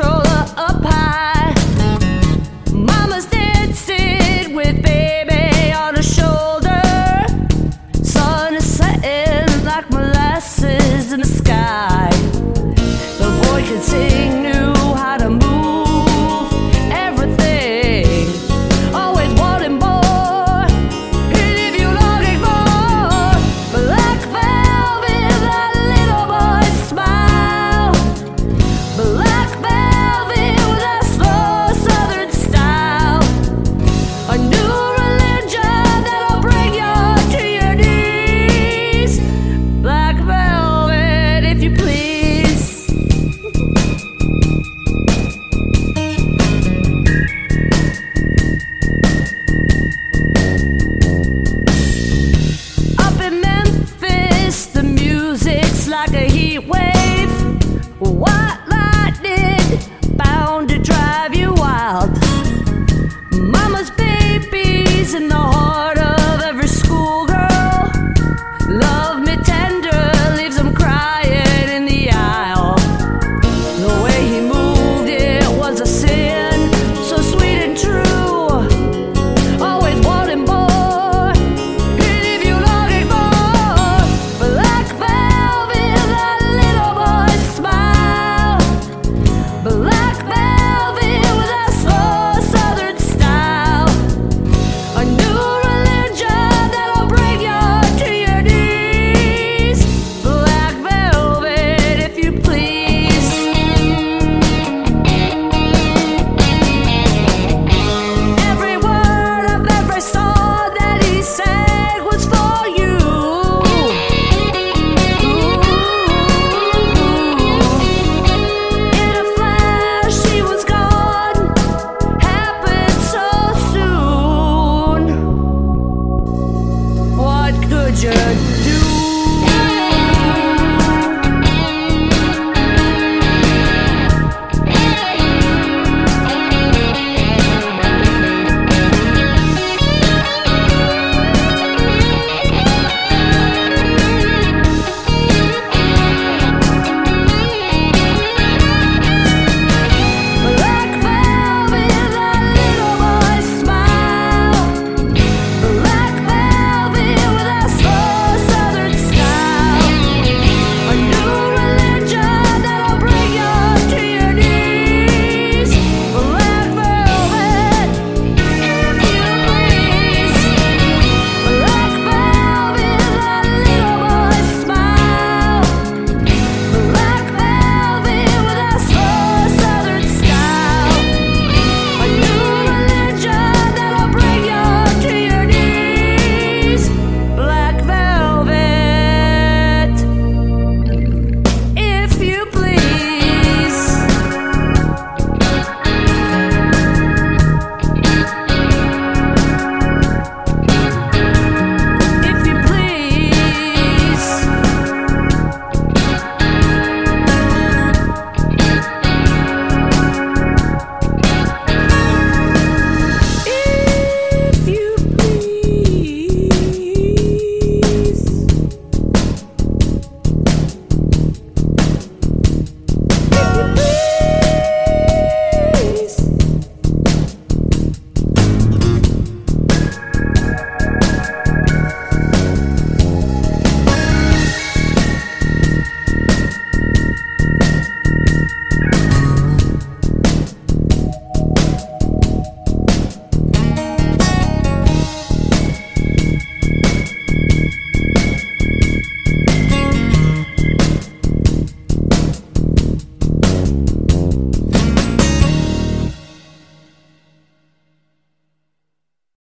control. What?